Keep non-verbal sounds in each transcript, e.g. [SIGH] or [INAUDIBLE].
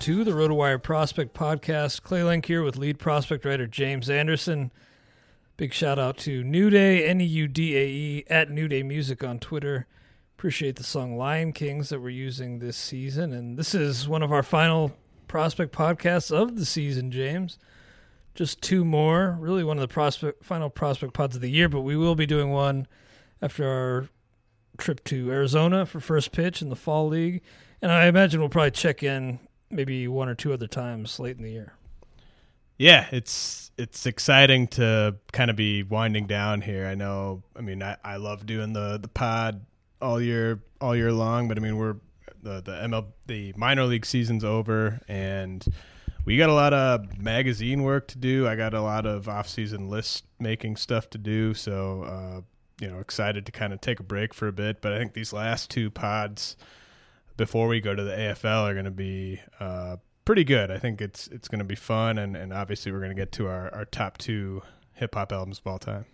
to the RotoWire Prospect Podcast. Clay Link here with lead prospect writer James Anderson. Big shout out to New Day, N E U D A E, at New Day Music on Twitter. Appreciate the song Lion Kings that we're using this season. And this is one of our final prospect podcasts of the season, James. Just two more. Really one of the prospect final prospect pods of the year, but we will be doing one after our trip to Arizona for first pitch in the fall league. And I imagine we'll probably check in maybe one or two other times late in the year. Yeah, it's it's exciting to kind of be winding down here. I know. I mean, I, I love doing the the pod all year all year long, but I mean, we're the the ML the minor league season's over, and we got a lot of magazine work to do. I got a lot of off season list making stuff to do. So, uh, you know, excited to kind of take a break for a bit. But I think these last two pods before we go to the AFL are going to be uh, pretty good. I think it's it's going to be fun, and, and obviously we're going to get to our, our top two hip hop albums of all time.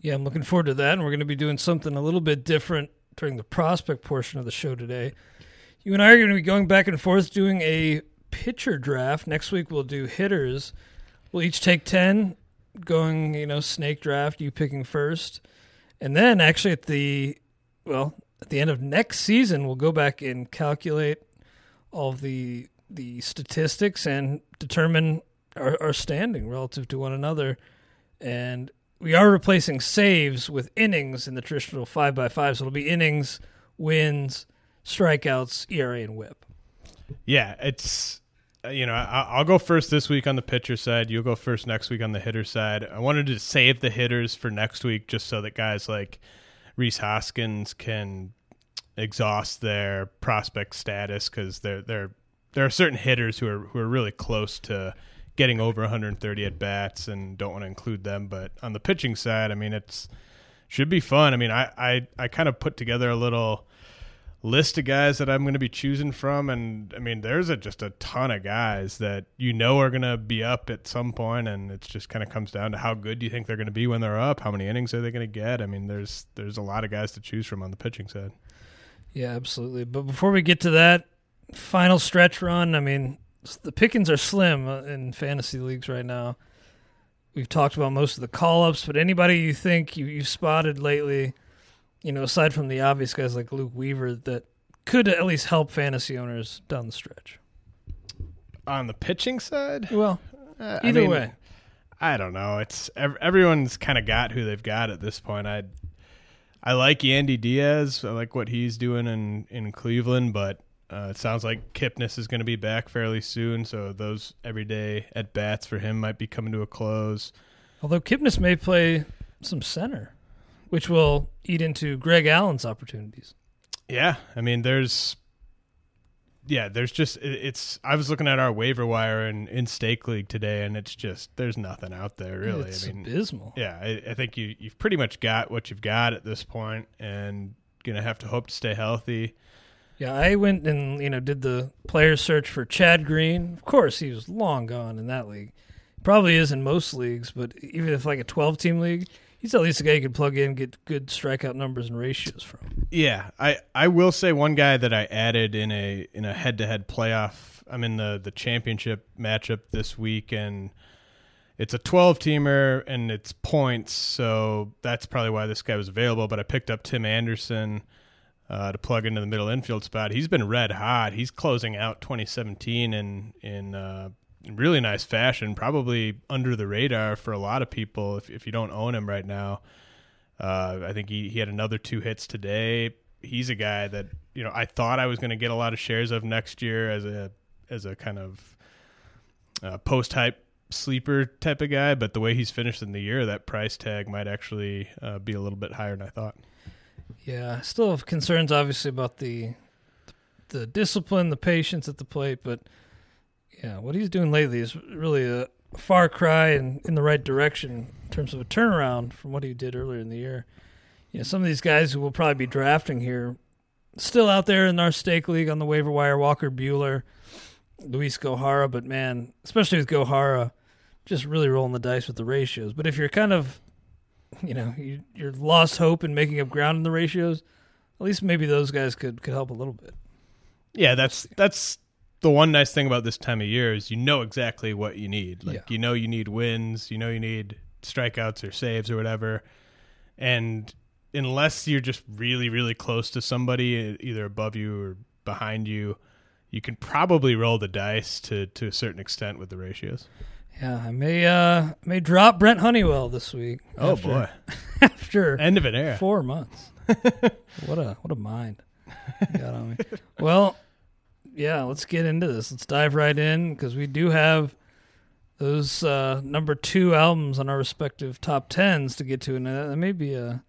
Yeah, I'm looking forward to that, and we're going to be doing something a little bit different during the prospect portion of the show today. You and I are going to be going back and forth doing a pitcher draft. Next week we'll do hitters. We'll each take ten, going you know snake draft. You picking first, and then actually at the well at the end of next season, we'll go back and calculate all the the statistics and determine our, our standing relative to one another. And we are replacing saves with innings in the traditional five by five. So it'll be innings, wins, strikeouts, ERA, and WHIP. Yeah, it's uh, you know I, will go first this week on the pitcher side. You'll go first next week on the hitter side. I wanted to save the hitters for next week just so that guys like Rhys Hoskins can exhaust their prospect status because there there there are certain hitters who are who are really close to getting over 130 at bats and don't want to include them. But on the pitching side, I mean, it's should be fun. I mean, I I, I kind of put together a little list of guys that I'm going to be choosing from, and I mean, there's a, just a ton of guys that you know are going to be up at some point, and it just kind of comes down to how good do you think they're going to be when they're up, how many innings are they going to get. I mean, there's there's a lot of guys to choose from on the pitching side. Yeah, absolutely. But before we get to that, final stretch run. I mean, the pickings are slim uh, in fantasy leagues right now. We've talked about most of the call ups, but anybody you think you, you've spotted lately, you know, aside from the obvious guys like Luke Weaver, that could at least help fantasy owners down the stretch. On the pitching side, Well, Uh, I either mean, way. I don't know. It's everyone's kind of got who they've got at this point. I I like Yandy Diaz. I like what he's doing in in Cleveland, but uh, it sounds like Kipnis is going to be back fairly soon. So those everyday at bats for him might be coming to a close. Although Kipnis may play some center, which will eat into Greg Allen's opportunities. Yeah, I mean, there's, yeah, there's just it- it's. I was looking at our waiver wire in in stake league today, and it's just there's nothing out there really. It's I mean, abysmal. yeah, I, I think you you've pretty much got what you've got at this point, and gonna have to hope to stay healthy. Yeah, I went and you know did the player search for Chad Green. Of course, he was long gone in that league. Probably is in most leagues, but even if like a twelve team league, he's at least a guy you can plug in, get good strikeout numbers and ratios from. Yeah, I, I will say one guy that I added in a in a head to head playoff. I'm in the the championship matchup this week, and it's a 12 teamer and it's points, so that's probably why this guy was available. But I picked up Tim Anderson uh, to plug into the middle infield spot. He's been red hot. He's closing out 2017 in in uh, really nice fashion, probably under the radar for a lot of people if if you don't own him right now. Uh, I think he, he had another two hits today. He's a guy that you know I thought I was going to get a lot of shares of next year as a as a kind of uh, post hype sleeper type of guy. But the way he's finished in the year, that price tag might actually uh, be a little bit higher than I thought. Yeah, I still have concerns obviously about the the discipline, the patience at the plate, but yeah, what he's doing lately is really a far cry and in the right direction in terms of a turnaround from what he did earlier in the year. You know, some of these guys who will probably be drafting here still out there in our stake league on the waiver wire, Walker Buehler, Luis Gohara, but man, especially with Gohara, just really rolling the dice with the ratios. But if you're kind of you know, you, you're lost hope in making up ground in the ratios. At least maybe those guys could could help a little bit. Yeah, that's that's the one nice thing about this time of year is you know exactly what you need. Like Yeah. you know you need wins, you know you need strikeouts or saves or whatever. And unless you're just really really close to somebody either above you or behind you, you can probably roll the dice to to a certain extent with the ratios. Yeah, I may uh may drop Brent Honeywell this week. Oh after- boy. [LAUGHS] after End of an era. four months. [LAUGHS] what a what a mind got on me. Well, yeah, let's get into this. Let's dive right in because we do have those uh, number two albums on our respective top tens to get to, and uh, that may be a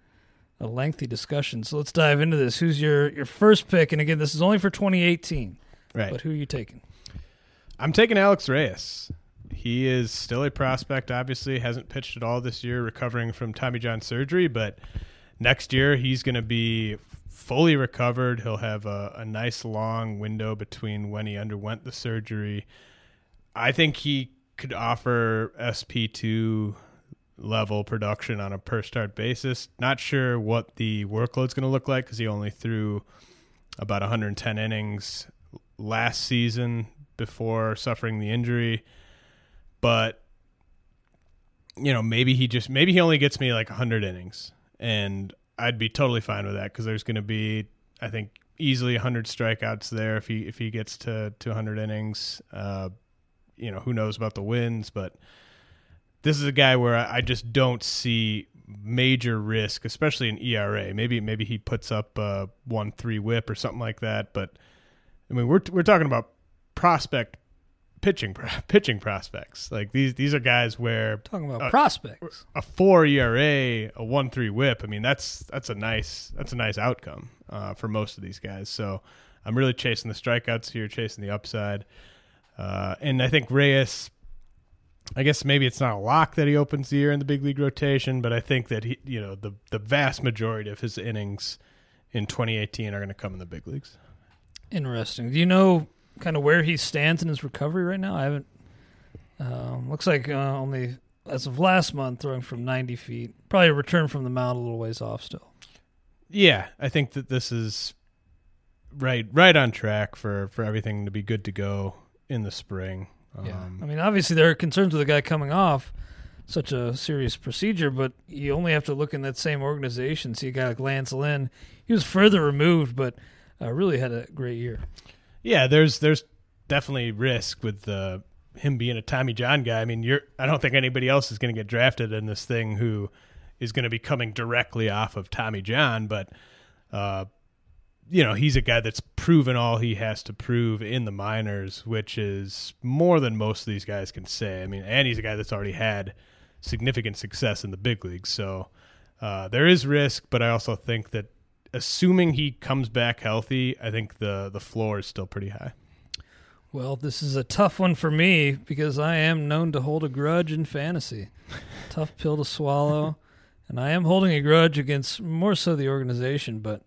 a lengthy discussion. So let's dive into this. Who's your your first pick? And again, this is only for 2018. Right. But who are you taking? I'm taking Alex Reyes. He is still a prospect, obviously, hasn't pitched at all this year, recovering from Tommy John surgery, but next year he's going to be fully recovered. He'll have a, a nice long window between when he underwent the surgery. I think he could offer SP2 level production on a per start basis. Not sure what the workload's going to look like because he only threw about 110 innings last season before suffering the injury. But you know, maybe he just maybe he only gets me like 100 innings and I'd be totally fine with that cuz there's going to be I think easily 100 strikeouts there if he if he gets to 200 innings. Uh you know, who knows about the wins, but this is a guy where I I just don't see major risk, especially in ERA. Maybe maybe he puts up a one three WHIP or something like that. But I mean, we're we're talking about prospect pitching [LAUGHS] pitching prospects. Like these these are guys where Talking about Uh, prospects. a four ERA, a one three WHIP. I mean, that's that's a nice that's a nice outcome uh, for most of these guys. So I'm really chasing the strikeouts here, chasing the upside, uh, and I think Reyes. I guess maybe it's not a lock that he opens the year in the big league rotation, but I think that he, you know, the the vast majority of his innings in 2018 are going to come in the big leagues. Interesting. Do you know kind of where he stands in his recovery right now? I haven't. Um, looks like uh, only as of last month, throwing from 90 feet. Probably a return from the mound a little ways off still. Yeah, I think that this is right right on track for for everything to be good to go in the spring. Yeah. Um, I mean, obviously there are concerns with the guy coming off such a serious procedure, but you only have to look in that same organization. See a guy like Lance Lynn. He was further removed, but uh, really had a great year. Yeah, there's there's definitely risk with the him being a Tommy John guy. I mean, you're I don't think anybody else is going to get drafted in this thing who is going to be coming directly off of Tommy John, but uh, you know, he's a guy that's proven all he has to prove in the minors, which is more than most of these guys can say. I mean, and he's a guy that's already had significant success in the big leagues, so uh, there is risk, but I also think that assuming he comes back healthy, I think the the floor is still pretty high. Well, this is a tough one for me because I am known to hold a grudge in fantasy. [LAUGHS] tough pill to swallow, and I am holding a grudge against more so the organization, but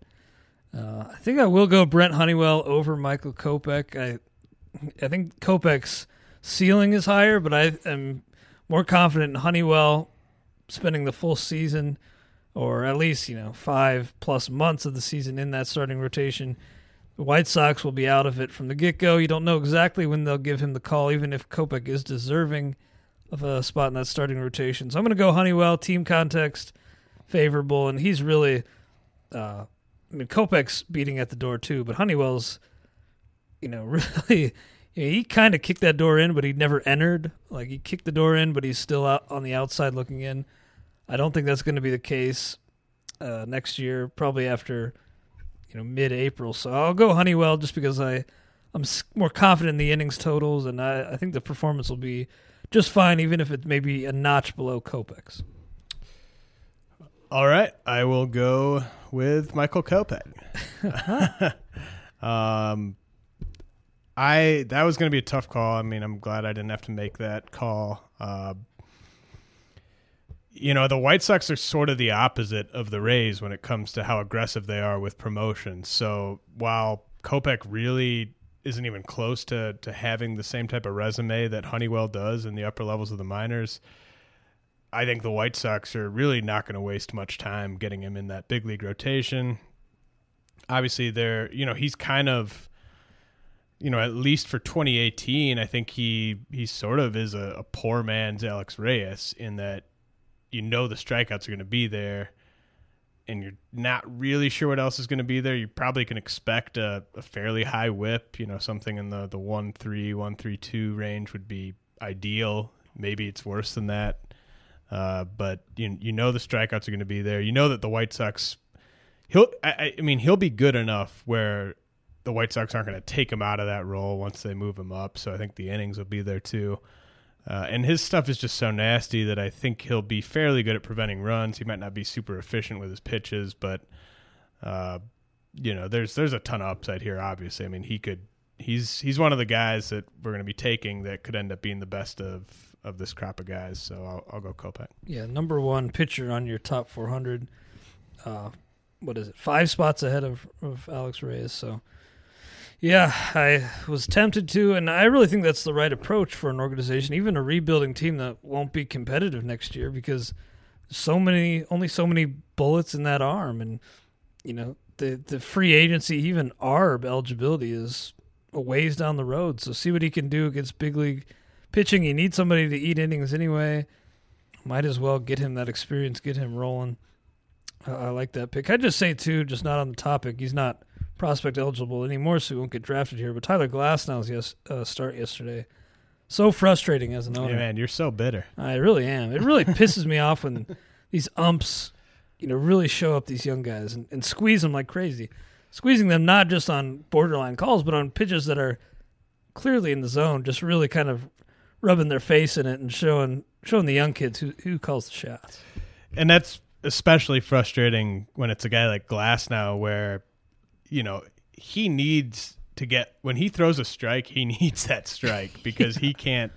uh, I think I will go Brent Honeywell over Michael Kopech. I I think Kopech's ceiling is higher, but I am more confident in Honeywell spending the full season or at least, you know, five plus months of the season in that starting rotation. The White Sox will be out of it from the get go. You don't know exactly when they'll give him the call, even if Kopech is deserving of a spot in that starting rotation. So I'm going to go Honeywell, team context favorable, and he's really, uh, I mean, Kopech's beating at the door too, but Honeywell's, you know, [LAUGHS] really, he kind of kicked that door in, but he never entered. Like he kicked the door in, but he's still out on the outside looking in. I don't think that's going to be the case uh, next year, probably after you know mid-April. So I'll go Honeywell just because I I'm more confident in the innings totals, and I, I think the performance will be just fine, even if it's maybe a notch below Kopech's. All right, I will go with Michael Kopech. [LAUGHS] um, I that was going to be a tough call. I mean, I'm glad I didn't have to make that call. Uh, you know, the White Sox are sort of the opposite of the Rays when it comes to how aggressive they are with promotions. So while Kopech really isn't even close to to having the same type of resume that Honeywell does in the upper levels of the minors, I think the White Sox are really not going to waste much time getting him in that big league rotation. Obviously, they're you know he's kind of you know at least for 2018, I think he he sort of is a, a poor man's Alex Reyes in that you know the strikeouts are going to be there and you're not really sure what else is going to be there, you probably can expect a, a, fairly high whip. You know, something in the the one three one three two range would be ideal. Maybe it's worse than that, uh, but you you know the strikeouts are going to be there. You know that the White Sox, he'll I, I mean he'll be good enough where the White Sox aren't going to take him out of that role once they move him up. So I think the innings will be there too. Uh, and his stuff is just so nasty that I think he'll be fairly good at preventing runs. He might not be super efficient with his pitches, but uh, you know, there's there's a ton of upside here. Obviously, I mean, he could he's he's one of the guys that we're going to be taking that could end up being the best of of this crop of guys. So I'll, I'll go Kopech. Yeah, number one pitcher on your top 400. Uh, what is it? Five spots ahead of, of Alex Reyes. So yeah, I was tempted to, and I really think that's the right approach for an organization, even a rebuilding team that won't be competitive next year because so many, only so many bullets in that arm, and you know the the free agency, even ARB eligibility is a ways down the road. So see what he can do against big league pitching. He needs somebody to eat innings anyway. Might as well get him that experience, get him rolling. Uh, I like that pick. I just say too, just not on the topic. He's not prospect eligible anymore, so he won't get drafted here. But Tyler Glasnow's yes uh, start yesterday. So frustrating as an owner. Yeah, man, you're so bitter. I really am. It really pisses me off when [LAUGHS] these umps, you know, really show up these young guys and, and squeeze them like crazy. Squeezing them not just on borderline calls, but on pitches that are clearly in the zone, just really kind of rubbing their face in it and showing showing the young kids who who calls the shots. And that's especially frustrating when it's a guy like Glasnow where you know, he needs to get when he throws a strike, he [LAUGHS] needs that strike because he [LAUGHS] can't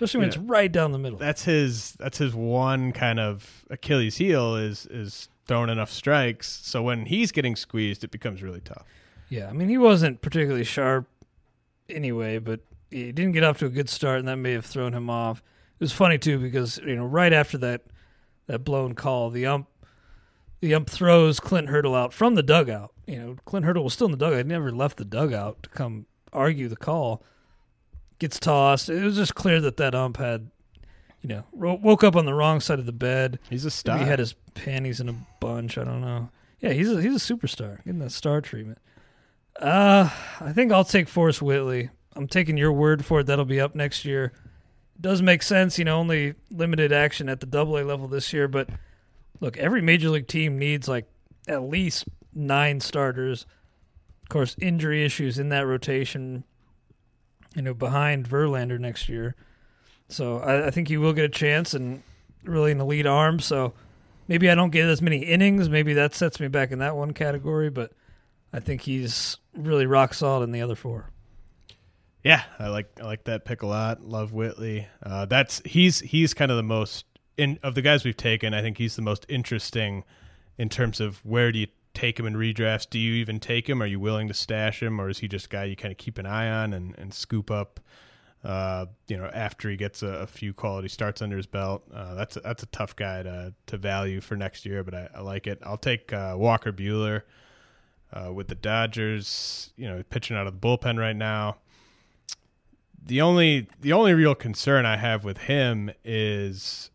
especially when it's right down the middle. That's his that's his one kind of Achilles heel is is throwing enough strikes. So when he's getting squeezed, it becomes really tough. Yeah, I mean he wasn't particularly sharp anyway, but he didn't get off to a good start, and that may have thrown him off. It was funny too because you know right after that that blown call, the ump the ump throws Clint Hurdle out from the dugout. You know, Clint Hurdle was still in the dugout. He never left the dugout to come argue the call. Gets tossed. It was just clear that that ump had, you know, woke up on the wrong side of the bed. He's a Maybe star. he had his panties in a bunch. I don't know. Yeah, he's a, he's a superstar. Getting that star treatment. Uh, I think I'll take Forrest Whitley. I'm taking your word for it. That'll be up next year. It does make sense, you know, only limited action at the double A level this year, but look, every major league team needs like at least nine starters. Of course, injury issues in that rotation, you know, behind Verlander next year. So I, I think he will get a chance and really an elite arm. So maybe I don't get as many innings. Maybe that sets me back in that one category, but I think he's really rock solid in the other four. Yeah, I like I like that pick a lot. Love Whitley. Uh, that's he's he's kind of the most in of the guys we've taken. I think he's the most interesting in terms of where do you take him in redrafts? Do you even take him? Are you willing to stash him, or is he just a guy you kind of keep an eye on and, and scoop up? Uh, you know, after he gets a, a few quality starts under his belt, uh, that's a, that's a tough guy to to value for next year. But I, I like it. I'll take uh, Walker Buehler uh, with the Dodgers. You know, pitching out of the bullpen right now the only the only real concern I have with him is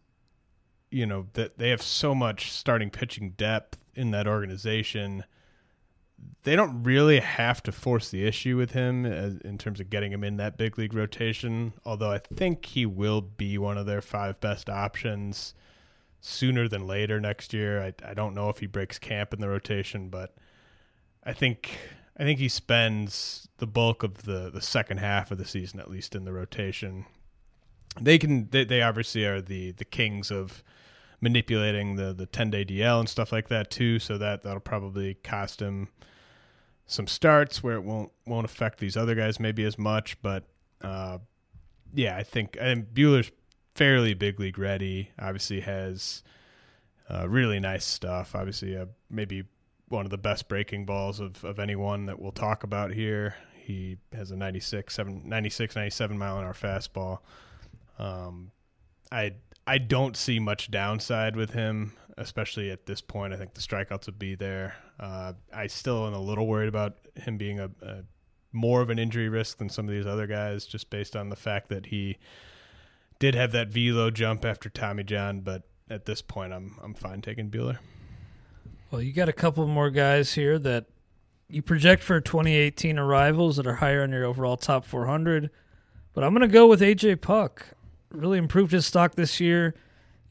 you know that they have so much starting pitching depth in that organization they don't really have to force the issue with him as, in terms of getting him in that big league rotation although I think he will be one of their five best options sooner than later next year I, I don't know if he breaks camp in the rotation but I think I think he spends the bulk of the, the second half of the season, at least in the rotation. They can they, they obviously are the, the kings of manipulating the, the ten day DL and stuff like that too. So that that'll probably cost him some starts where it won't won't affect these other guys maybe as much. But uh, yeah, I think and Buehler's fairly big league ready. Obviously has uh, really nice stuff. Obviously, uh, maybe one of the best breaking balls of, of anyone that we'll talk about here. He has a 96, 7, 96 97 mile an hour fastball. Um, I I don't see much downside with him, especially at this point. I think the strikeouts would be there. Uh, I still am a little worried about him being a, a more of an injury risk than some of these other guys, just based on the fact that he did have that velo jump after Tommy John. But at this point, I'm I'm fine taking Buehler. Well, you got a couple more guys here that you project for 2018 arrivals that are higher on your overall top 400. But I'm going to go with AJ Puk. Really improved his stock this year.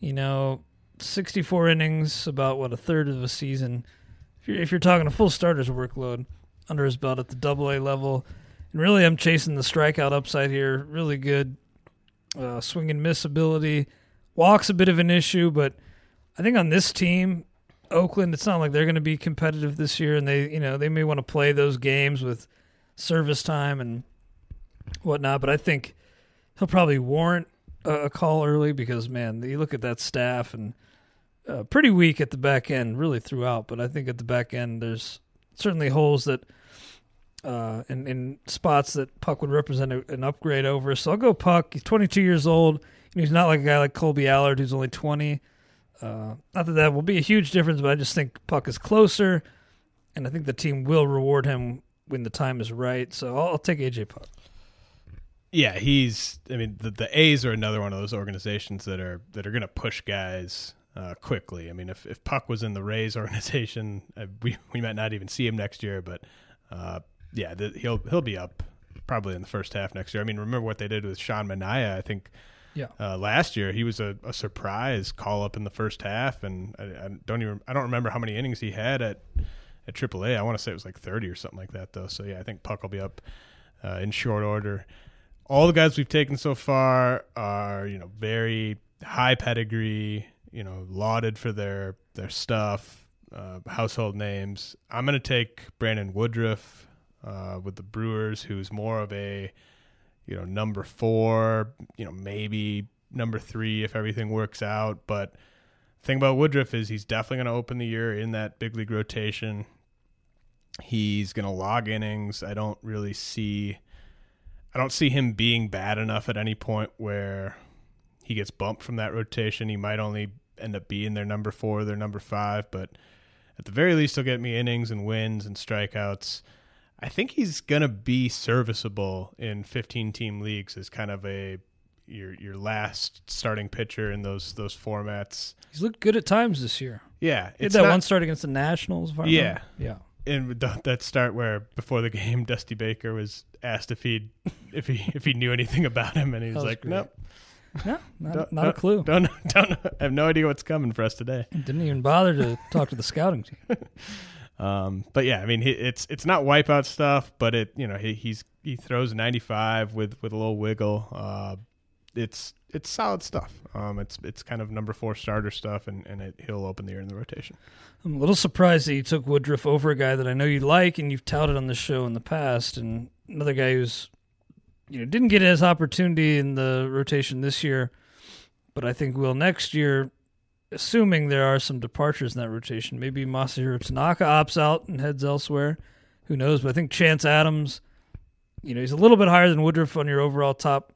You know, 64 innings, about what a third of a season. If you're, if you're talking a full starter's workload under his belt at the Double A level, and really I'm chasing the strikeout upside here. Really good uh, swing and miss ability. Walks a bit of an issue, but I think on this team, Oakland, it's not like they're going to be competitive this year, and they, you know, they may want to play those games with service time and whatnot. But I think he'll probably warrant a, call early because, man, you look at that staff and uh, pretty weak at the back end, really throughout. But I think at the back end, there's certainly holes that, uh, in, in spots that Puk would represent a, an upgrade over. So I'll go Puk. He's 22 years old. He's not like a guy like Kolby Allard who's only 20. Uh, not that that will be a huge difference, but I just think Puk is closer, and I think the team will reward him when the time is right. So I'll, I'll take AJ Puk. Yeah, he's. I mean, the, the A's are another one of those organizations that are that are going to push guys uh, quickly. I mean, if if Puk was in the Rays [LAUGHS] organization, uh, we we might not even see him next year. But uh, yeah, the, he'll he'll be up probably in the first half next year. I mean, remember what they did with Sean Manaea? I think Yeah. uh, last year he was a, a surprise call up in the first half, and I, I don't even I don't remember how many innings he had at at AAA. I want to say it was like thirty or something like that though. So yeah, I think Puk will be up uh, in short order. All the guys we've taken so far are you know very high pedigree, you know lauded for their their stuff, uh, household names. I'm gonna take Brandon Woodruff uh, with the Brewers, who's more of a you know, number four, you know, maybe number three if everything works out. But thing about Woodruff is he's definitely going to open the year in that big league rotation. He's going to log innings. I don't really see, I don't see him being bad enough at any point where he gets bumped from that rotation. He might only end up being their number four, their number five, but at the very least, he'll get me innings and wins and strikeouts. I think he's gonna be serviceable in 15 team leagues as kind of a your your last starting pitcher in those those formats. He's looked good at times this year. Yeah, He had it's that not- one start against the Nationals. Yeah. yeah. In [LAUGHS] th- that start where before the game, [LAUGHS] Dusty Baker was asked if he if he if he knew anything about him, and he was, was like, great. "Nope, [LAUGHS] No, not, don't- not a don't- clue. Don't don't I have no idea what's coming for us today." Didn't even bother to talk to the scouting team. Um, but yeah, I mean, he, it's it's not wipeout stuff, but it you know he he's he throws 95 with with a little wiggle. Uh, it's it's solid stuff. Um, it's it's kind of number four starter stuff, and and it, he'll open the year in the rotation. I'm a little surprised that you took Woodruff over a guy that I know you like and you've touted on the show in the past, and another guy who's you know didn't get his opportunity in the rotation this year, but I think will next year. Assuming there are some departures in that rotation, maybe Masahiro Tanaka opts out and heads elsewhere. Who knows? But I think Chance Adams, you know, he's a little bit higher than Woodruff on your overall top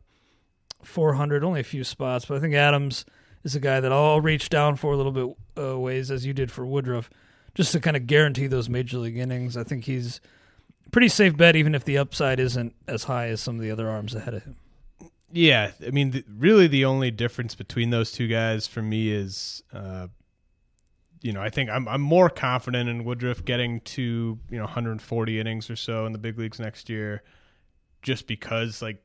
400, only a few spots. But I think Adams is a guy that I'll reach down for a little bit uh, ways as you did for Woodruff, just to kind of guarantee those major league innings. I think he's pretty safe bet, even if the upside isn't as high as some of the other arms ahead of him. Yeah, I mean, the, really, the only difference between those two guys for me is, uh, you know, I think I'm I'm more confident in Woodruff getting to you know 140 innings or so in the big leagues next year, just because like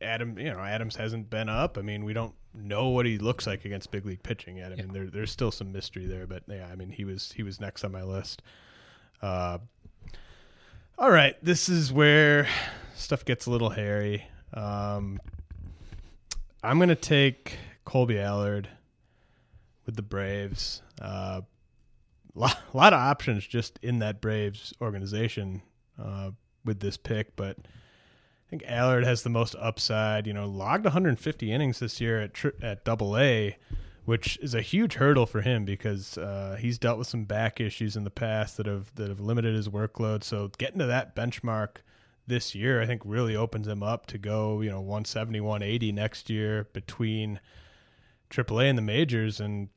Adam, you know, Adams hasn't been up. I mean, we don't know what he looks like against big league pitching yet. I mean, there there's still some mystery there, but yeah, I mean, he was he was next on my list. Uh, all right, this is where stuff gets a little hairy. Um, I'm gonna take Kolby Allard with the Braves. Uh, lot, [LAUGHS] lot of options just in that Braves organization uh, with this pick, but I think Allard has the most upside. You know, logged 150 innings this year at tri- at Double A, which is a huge hurdle for him because uh, he's dealt with some back issues in the past that have that have limited his workload. So getting to that benchmark this year, I think really opens him up to go, you know, 170, 180 next year between AAA and the majors. And,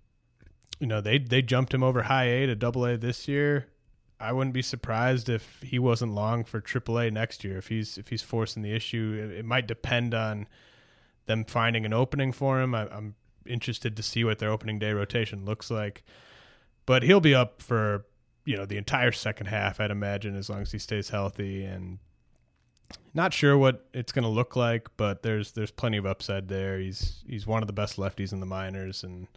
you know, they, they jumped him over high A to double A this year. I wouldn't be surprised if he wasn't long for AAA next year. If he's, if he's forcing the issue, it, it might depend on them finding an opening for him. I, I'm interested to see what their opening day rotation looks like, but he'll be up for, you know, the entire second half, I'd imagine, as long as he stays healthy and, not sure what it's going to look like, but there's there's plenty of upside there. He's he's one of the best lefties in the minors, and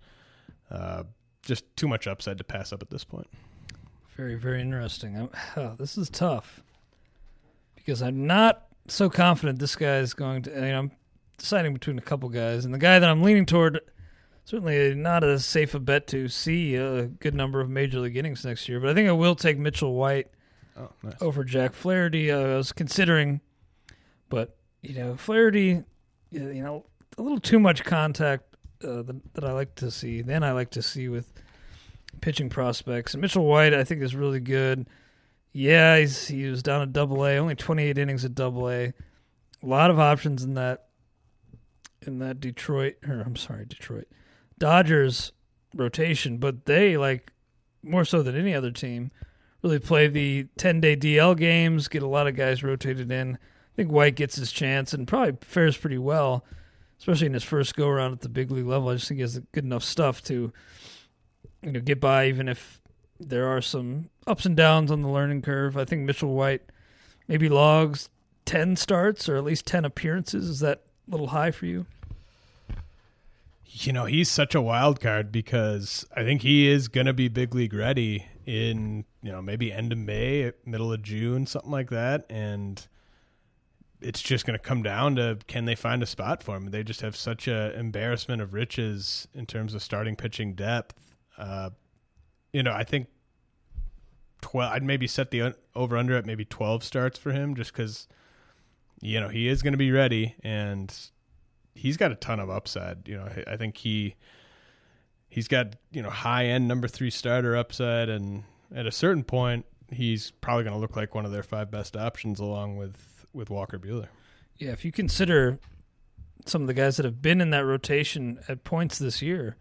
uh, just too much upside to pass up at this point. Very, very interesting. I'm, [SIGHS] oh, this is tough because I'm not so confident this guy is going to. I mean, I'm deciding between a couple guys, and the guy that I'm leaning toward certainly not as safe a bet to see a good number of major league innings next year. But I think I will take Mitchell White Oh, nice. over Jack Flaherty. Uh, I was considering, but you know, Flaherty, you you know, a little too much contact uh, that, that I like to see. Then I like to see with pitching prospects. And Mitchell White, I think, is really good. Yeah, he's he was down at Double A, only 28 innings at Double A. A lot of options in that in that Detroit, or I'm sorry, Detroit Dodgers rotation, but they like more so than any other team really play the 10 day DL games, get a lot of guys rotated in. I think White gets his chance and probably fares pretty well, especially in his first go around at the big league level. I just think he has good enough stuff to you know get by even if there are some ups and downs on the learning curve. I think Mitchell White maybe logs 10 starts or at least 10 appearances. Is that a little high for you? You know, he's such a wild card because I think he is going to be big league ready in, you know, maybe end of May, middle of June, something like that. And it's just going to come down to can they find a spot for him? They just have such an embarrassment of riches in terms of starting pitching depth. Uh, you know, I think 12, I'd maybe set the un- over under at maybe 12 starts for him just because, you know, he is going to be ready and he's got a ton of upside. You know, I think he he's got you know high end number three starter upside, and at a certain point, he's probably going to look like one of their five best options, along with with Walker Buehler. Yeah, if you consider some of the guys that have been in that rotation at points this year,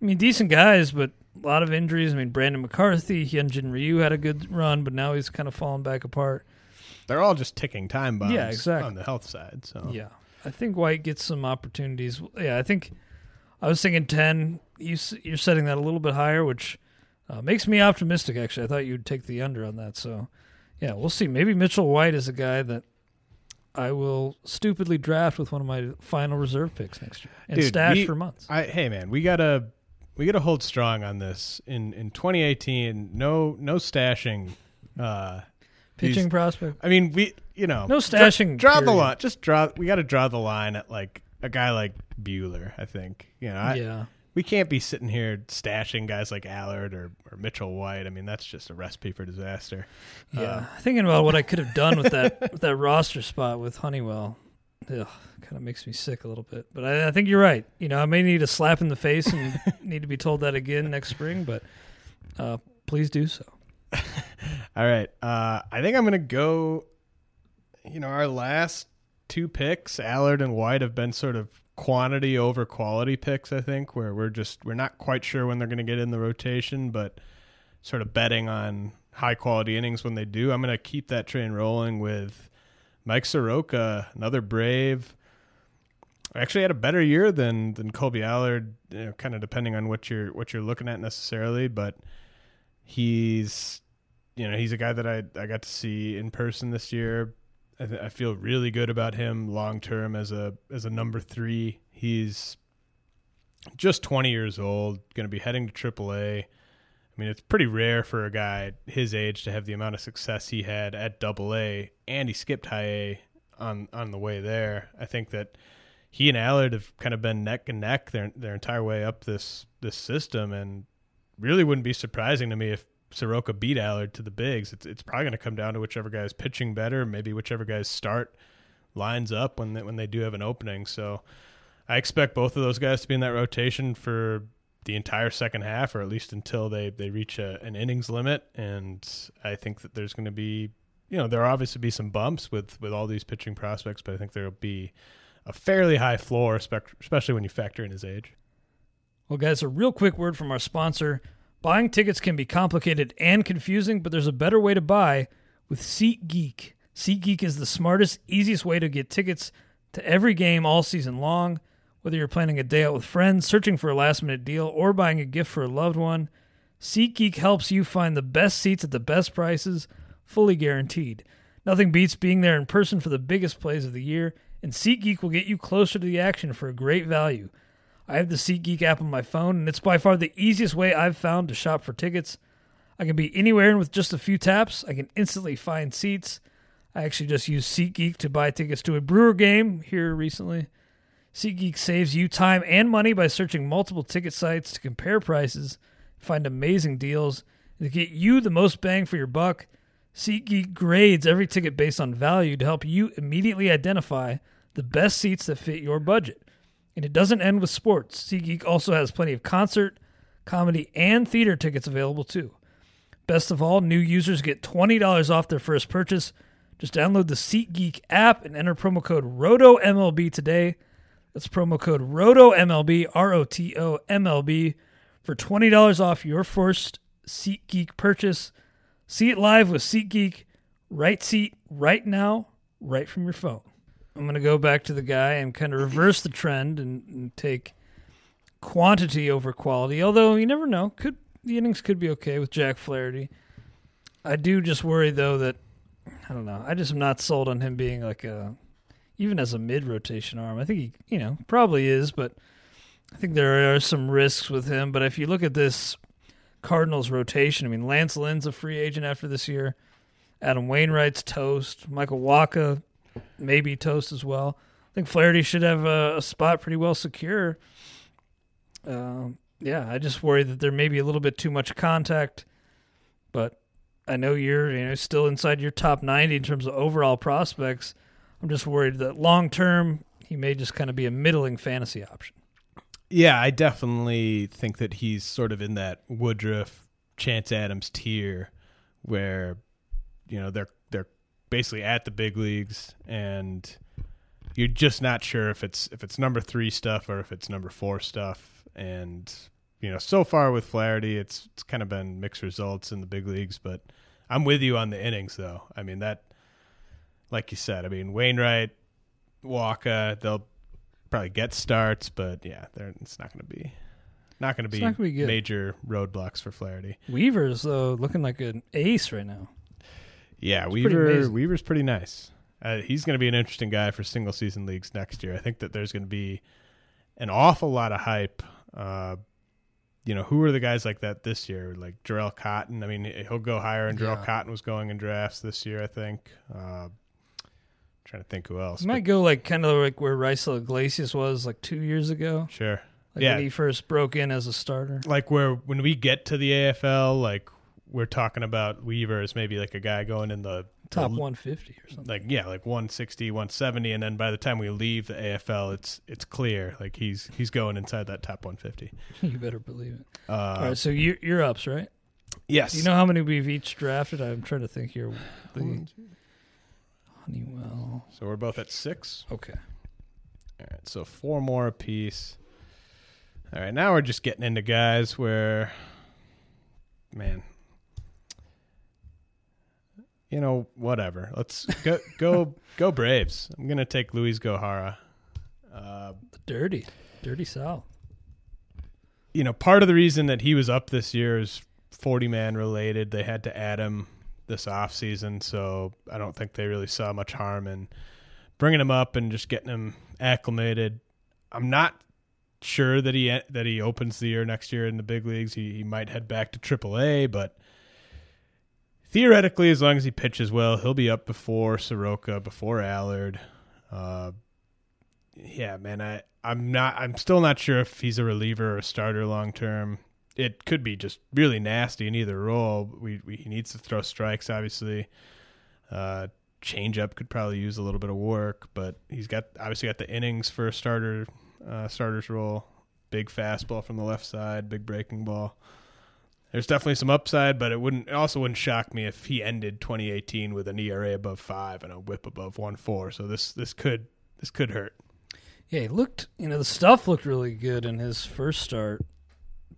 I mean, decent guys, but A lot of injuries. I mean, Brandon McCarthy, Hyunjin Ryu had a good run, but now he's kind of fallen back apart. They're all just ticking time bombs Yeah, exactly. on the health side. So Yeah, I think White gets some opportunities. Yeah, I think I was thinking ten. You you're setting that a little bit higher, which uh, makes me optimistic. Actually, I thought you'd take the under on that. So, yeah, we'll see. Maybe Mitchell White is a guy that I will stupidly draft with one of my final reserve picks next year and Dude, stash we- for months. I, hey man, we gotta we gotta hold strong on this in in 2018. No no stashing. Uh, Pitching these- prospect. I mean, we you know No stashing, Draw, draw the line. Just draw. We got to draw the line at like a guy like Buehler. I think you know. I, yeah. We can't be sitting here stashing guys like Allard or, or Mitchell White. I mean, that's just a recipe for disaster. Yeah, Uh, thinking about what I could have done with that [LAUGHS] with that roster spot with Honeywell, ugh, kind of makes me sick a little bit. But I, I think you're right. You know, I may need a slap in the face and [LAUGHS] need to be told that again next spring. But uh, please do so. [LAUGHS] All right. Uh, I think I'm going to go. You know, our last two picks, Allard and White, have been sort of quantity over quality picks. I think where we're just we're not quite sure when they're going to get in the rotation, but sort of betting on high quality innings when they do. I'm going to keep that train rolling with Mike Soroka, another Brave. Actually, had a better year than than Kolby Allard. You know, kind of depending on what you're what you're looking at necessarily, but he's you know he's a guy that I I got to see in person this year. I, th- I feel really good about him long term as a as a number three. He's just 20 years old, going to be heading to AAA. I mean, it's pretty rare for a guy his age to have the amount of success he had at Double A, and he skipped High A on on the way there. I think that he and Allard have kind of been neck and neck their their entire way up this this system, and really wouldn't be surprising to me if Soroka beat Allard to the bigs. It's it's probably going to come down to whichever guy's pitching better, maybe whichever guy's start lines up when they, when they do have an opening. So I expect both of those guys to be in that rotation for the entire second half, or at least until they they reach a, an innings limit. And I think that there's going to be, you know, there'll obviously be some bumps with with all these pitching prospects, but I think there'll be a fairly high floor, especially when you factor in his age. Well, guys, a real quick word from our sponsor. Buying tickets can be complicated and confusing, but there's a better way to buy with SeatGeek. SeatGeek is the smartest, easiest way to get tickets to every game all season long. Whether you're planning a day out with friends, searching for a last minute deal, or buying a gift for a loved one, SeatGeek helps you find the best seats at the best prices, fully guaranteed. Nothing beats being there in person for the biggest plays of the year, and SeatGeek will get you closer to the action for a great value. I have the SeatGeek app on my phone, and it's by far the easiest way I've found to shop for tickets. I can be anywhere, and with just a few taps, I can instantly find seats. I actually just used SeatGeek to buy tickets to a Brewer game here recently. SeatGeek saves you time and money by searching multiple ticket sites to compare prices, find amazing deals, and to get you the most bang for your buck. SeatGeek grades every ticket based on value to help you immediately identify the best seats that fit your budget. And it doesn't end with sports. SeatGeek also has plenty of concert, comedy, and theater tickets available too. Best of all, new users get $20 off their first purchase. Just download the SeatGeek app and enter promo code ROTOMLB today. That's promo code ROTOMLB, R O T O M L B, for $20 off your first SeatGeek purchase. See it live with SeatGeek. Right seat, right now, right from your phone. I'm going to go back to the guy and kind of reverse the trend and, and take quantity over quality. Although you never know, could the innings could be okay with Jack Flaherty. I do just worry though that I don't know. I just am not sold on him being like a even as a mid rotation arm. I think he, you know, probably is, but I think there are some risks with him. But if you look at this Cardinals rotation, I mean, Lance Lynn's a free agent after this year. Adam Wainwright's toast. Michael Wacha maybe toast as well. I think Flaherty should have a, a spot pretty well secure. Um, yeah, I just worry that there may be a little bit too much contact, but I know you're you know still inside your top 90 in terms of overall prospects. I'm just worried that long term he may just kind of be a middling fantasy option. Yeah, I definitely think that he's sort of in that Woodruff, Chance Adams tier, where you know they're they're basically at the big leagues, and you're just not sure if it's if it's number three stuff or if it's number four stuff, and you know, so far with Flaherty, it's it's kind of been mixed results in the big leagues, but I'm with you on the innings though. I mean that, like you said, I mean Wainwright, Walker, they'll probably get starts, but yeah, it's not going to be not going to It's be be good. major roadblocks for Flaherty. Weaver's though looking like an ace right now. Yeah, pretty Weaver amazing. Weaver's pretty nice. Uh, he's going to be an interesting guy for single season leagues next year. I think that there's going to be an awful lot of hype. Uh, you know, who are the guys like that this year? Like Jharel Cotton. I mean, he'll go higher, and Jharel Yeah. Cotton was going in drafts this year. I think. Uh, trying to think who else. He might go like kind of like where Raisel Iglesias was like two years ago. sure. Like yeah, when he first broke in as a starter. like where when we get to the AFL, like we're talking about Weaver as maybe like a guy going in the Top the 150 or something. like yeah like 160 170 and then by the time we leave the AFL it's it's clear like he's he's going inside that top 150 [LAUGHS] you better believe it. uh All right, so you, you're ups, right? yes Do you know how many we've each drafted? I'm trying to think here. The Honeywell. so we're both at 6 Okay. all right so four more apiece all right now we're just getting into guys where man you know whatever let's go [LAUGHS] go go Braves I'm going to take Luis Gohara uh dirty, dirty South. you know, part of the reason that he was up this year is 40 man related. They had to add him this offseason, so I don't think they really saw much harm in bringing him up and just getting him acclimated. I'm not sure that he that he opens the year next year in the big leagues. He, he might head back to AAA, but theoretically, as long as he pitches well, he'll be up before Soroka, before Allard. Uh, yeah, man, I I'm not I'm still not sure if he's a reliever or a starter long term. It could be just really nasty in either role. We, we he needs to throw strikes, obviously. Uh, changeup could probably use a little bit of work, but he's got obviously got the innings for a starter uh, starter's role. Big fastball from the left side, big breaking ball. There's definitely some upside, but it wouldn't it also wouldn't shock me if he ended 2018 with an ERA above five and a WHIP above one four. So this this could this could hurt. Yeah, he looked, you know, the stuff looked really good in his first start,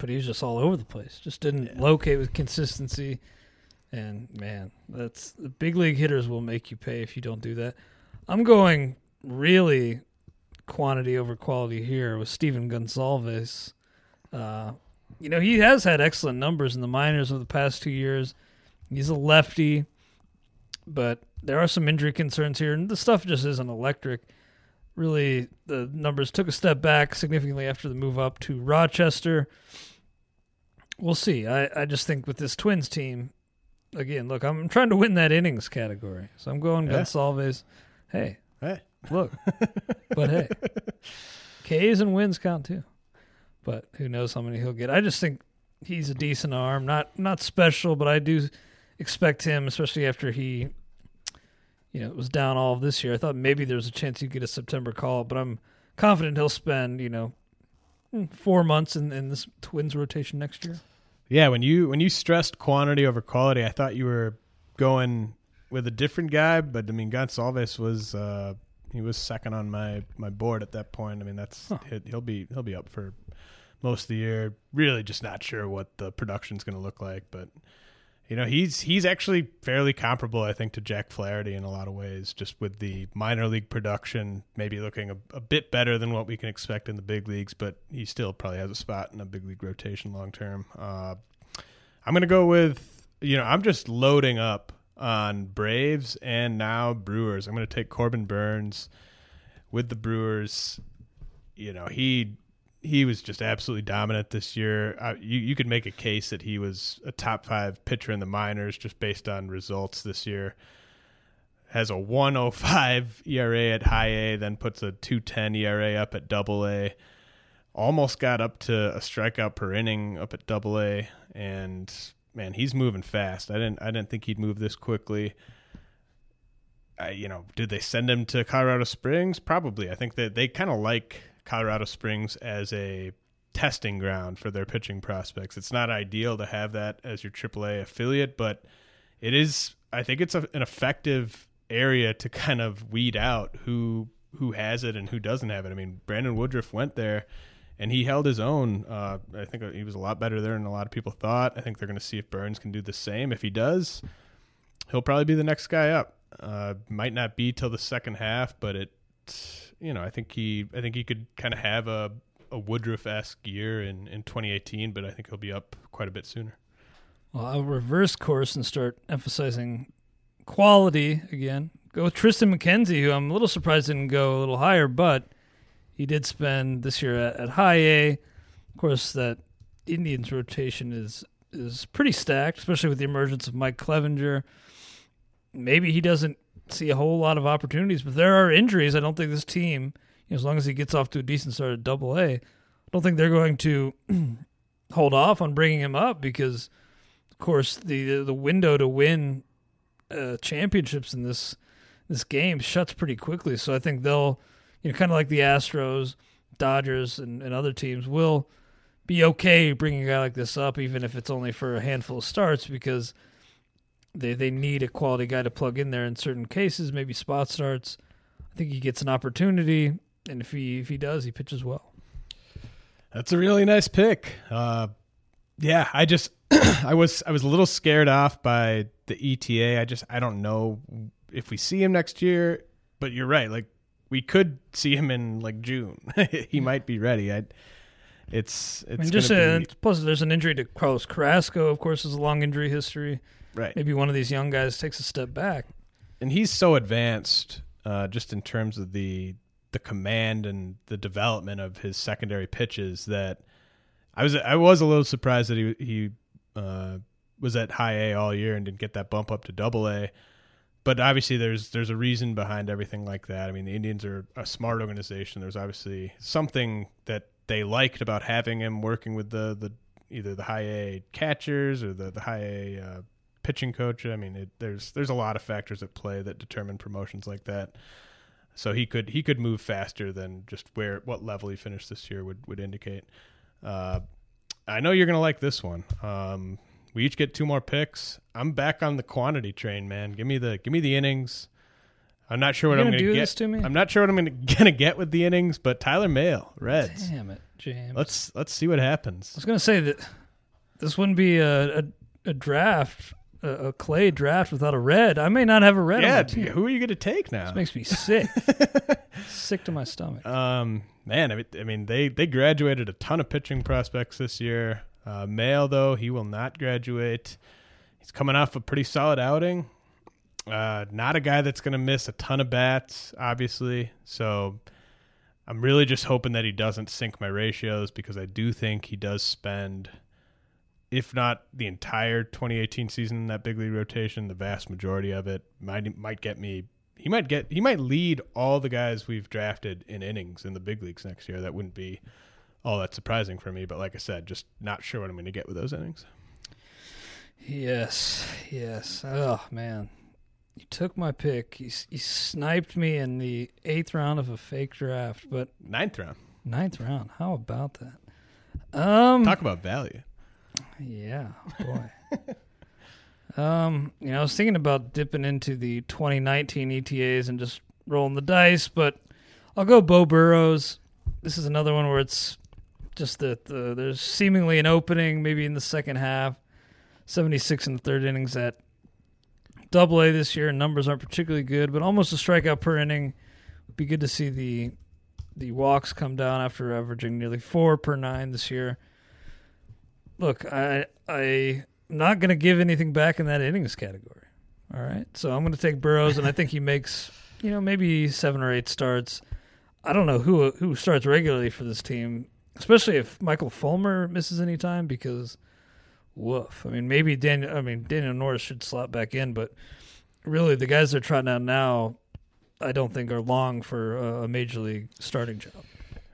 but he was just all over the place. Just didn't locate with consistency. And man, that's the big league hitters will make you pay if you don't do that. I'm going really quantity over quality here with Stephen Gonsalves. Uh, you know, he has had excellent numbers in the minors over the past two years. He's a lefty, but there are some injury concerns here, and the stuff just isn't electric really the numbers took a step back significantly after the move up to Rochester. We'll see. I, I just think with this Twins team, again, look, I'm trying to win that innings category. So I'm going Yeah. Gonsalves. Hey, Hey. look. [LAUGHS] but hey, K's and wins count too. But who knows how many he'll get. I just think he's a decent arm. Not not special, but I do expect him, especially after he you know, was down all of this year. I thought maybe there was a chance he'd get a September call, but I'm confident he'll spend, you know, four months in, in this Twins rotation next year. Yeah, when you when you stressed quantity over quality, I thought you were going with a different guy, but I mean Gonsalves was uh, he was second on my, my board at that point. I mean that's he- he'll be he'll be up for most of the year. Really, just not sure what the production's going to look like, but you know he's he's actually fairly comparable, I think, to Jack Flaherty in a lot of ways. Just with the minor league production, maybe looking a, a bit better than what we can expect in the big leagues, but he still probably has a spot in a big league rotation long term. Uh, I'm gonna go with you know I'm just loading up on Braves and now Brewers. I'm gonna take Corbin Burnes with the Brewers. You know he he was just absolutely dominant this year. You you could make a case that he was a top five pitcher in the minors just based on results this year. Has a 105 ERA at high A, then puts a 210 ERA up at double A. Almost got up to a strikeout per inning up at double A, and man, he's moving fast. I didn't I didn't think he'd move this quickly. I, you know, did they send him to Colorado Springs? Probably. I think that they kind of like Colorado Springs as a testing ground for their pitching prospects. It's not ideal to have that as your AAA affiliate, but it is. I think it's a, an effective area to kind of weed out who who has it and who doesn't have it. I mean, Brandon Woodruff went there and he held his own. Uh, I think he was a lot better there than a lot of people thought. I think they're going to see if Burnes can do the same. If he does, he'll probably be the next guy up. Uh, might not be till the second half, but it, you know, I think he, I think he could kind of have a, a Woodruff esque year in in 2018, but I think he'll be up quite a bit sooner. Well, I'll reverse course and start emphasizing quality again. Go with Triston McKenzie, who I'm a little surprised didn't go a little higher, but he did spend this year at, at high A. Of course, that Indians rotation is is pretty stacked, especially with the emergence of Mike Clevinger. Maybe he doesn't see a whole lot of opportunities, but there are injuries. I don't think this team, you know, as long as he gets off to a decent start at Double A, I don't think they're going to [CLEARS THROAT] hold off on bringing him up because, of course, the the window to win uh, championships in this this game shuts pretty quickly. So I think they'll, you know, kind of like the Astros, Dodgers, and, and other teams will be okay bringing a guy like this up, even if it's only for a handful of starts, because they they need a quality guy to plug in there in certain cases, maybe spot starts. I think he gets an opportunity, and if he if he does, he pitches well. That's a really nice pick. Uh, yeah, I just [CLEARS THROAT] I was I was a little scared off by the ETA. I just I don't know if we see him next year, but you're right. Like we could see him in like June. [LAUGHS] he might be ready. I, it's it's I mean, just uh, be- plus there's an injury to Carlos Carrasco. Of course, has a long injury history. Right. Maybe one of these young guys takes a step back. and he's so advanced uh, just in terms of the the command and the development of his secondary pitches that I was I was a little surprised that he he uh, was at high A all year and didn't get that bump up to double A. But obviously, there's there's a reason behind everything like that. I mean, the Indians are a smart organization. There's obviously something that they liked about having him working with the the either the high A catchers or the the high A uh, pitching coach. I mean, it, there's there's a lot of factors at play that determine promotions like that. So he could he could move faster than just where what level he finished this year would would indicate. Uh, I know you're gonna like this one. Um, we each get two more picks. I'm back on the quantity train, man. Give me the give me the innings. I'm not sure what You're I'm gonna gonna do get. this to me? I'm not sure what I'm gonna [LAUGHS] gonna get with the innings, but Tyler Mahle, Reds. Damn it, James. Let's let's see what happens. I was gonna say that this wouldn't be a a, a draft, a, a clay draft without a red. I may not have a red. on Yeah, who are you gonna take now? This makes me sick, [LAUGHS] sick to my stomach. Um, man, I mean, I mean, they they graduated a ton of pitching prospects this year. Uh, Mahle though, he will not graduate. He's coming off a pretty solid outing. Uh, not a guy that's going to miss a ton of bats, obviously. So I'm really just hoping that he doesn't sink my ratios because I do think he does spend, if not the entire 2018 season in that big league rotation, the vast majority of it might might get me. He might get he might lead all the guys we've drafted in innings in the big leagues next year. That wouldn't be all that surprising for me. But like I said, just not sure what I'm going to get with those innings. Yes, yes. Oh man, you took my pick. You, you sniped me in the eighth round of a fake draft, but Ninth round. ninth round. How about that? Um, Talk about value. Yeah, boy. [LAUGHS] um, you know, I was thinking about dipping into the 2019 ETAs and just rolling the dice, but I'll go Beau Burrows. This is another one where it's just that the, there's seemingly an opening, maybe in the second half. 76 in the third innings at Double A this year. Numbers aren't particularly good, but almost a strikeout per inning. Would be good to see the the walks come down after averaging nearly four per nine this year look, I I'm not going to give anything back in that innings category. All right, so I'm going to take Burrows, and I think he [LAUGHS] makes you know maybe seven or eight starts. I don't know who who starts regularly for this team, especially if Michael Fulmer misses any time because woof. I mean, maybe Daniel. I mean, Daniel Norris should slot back in, but really, the guys they're trotting out now, I don't think are long for a, a major league starting job.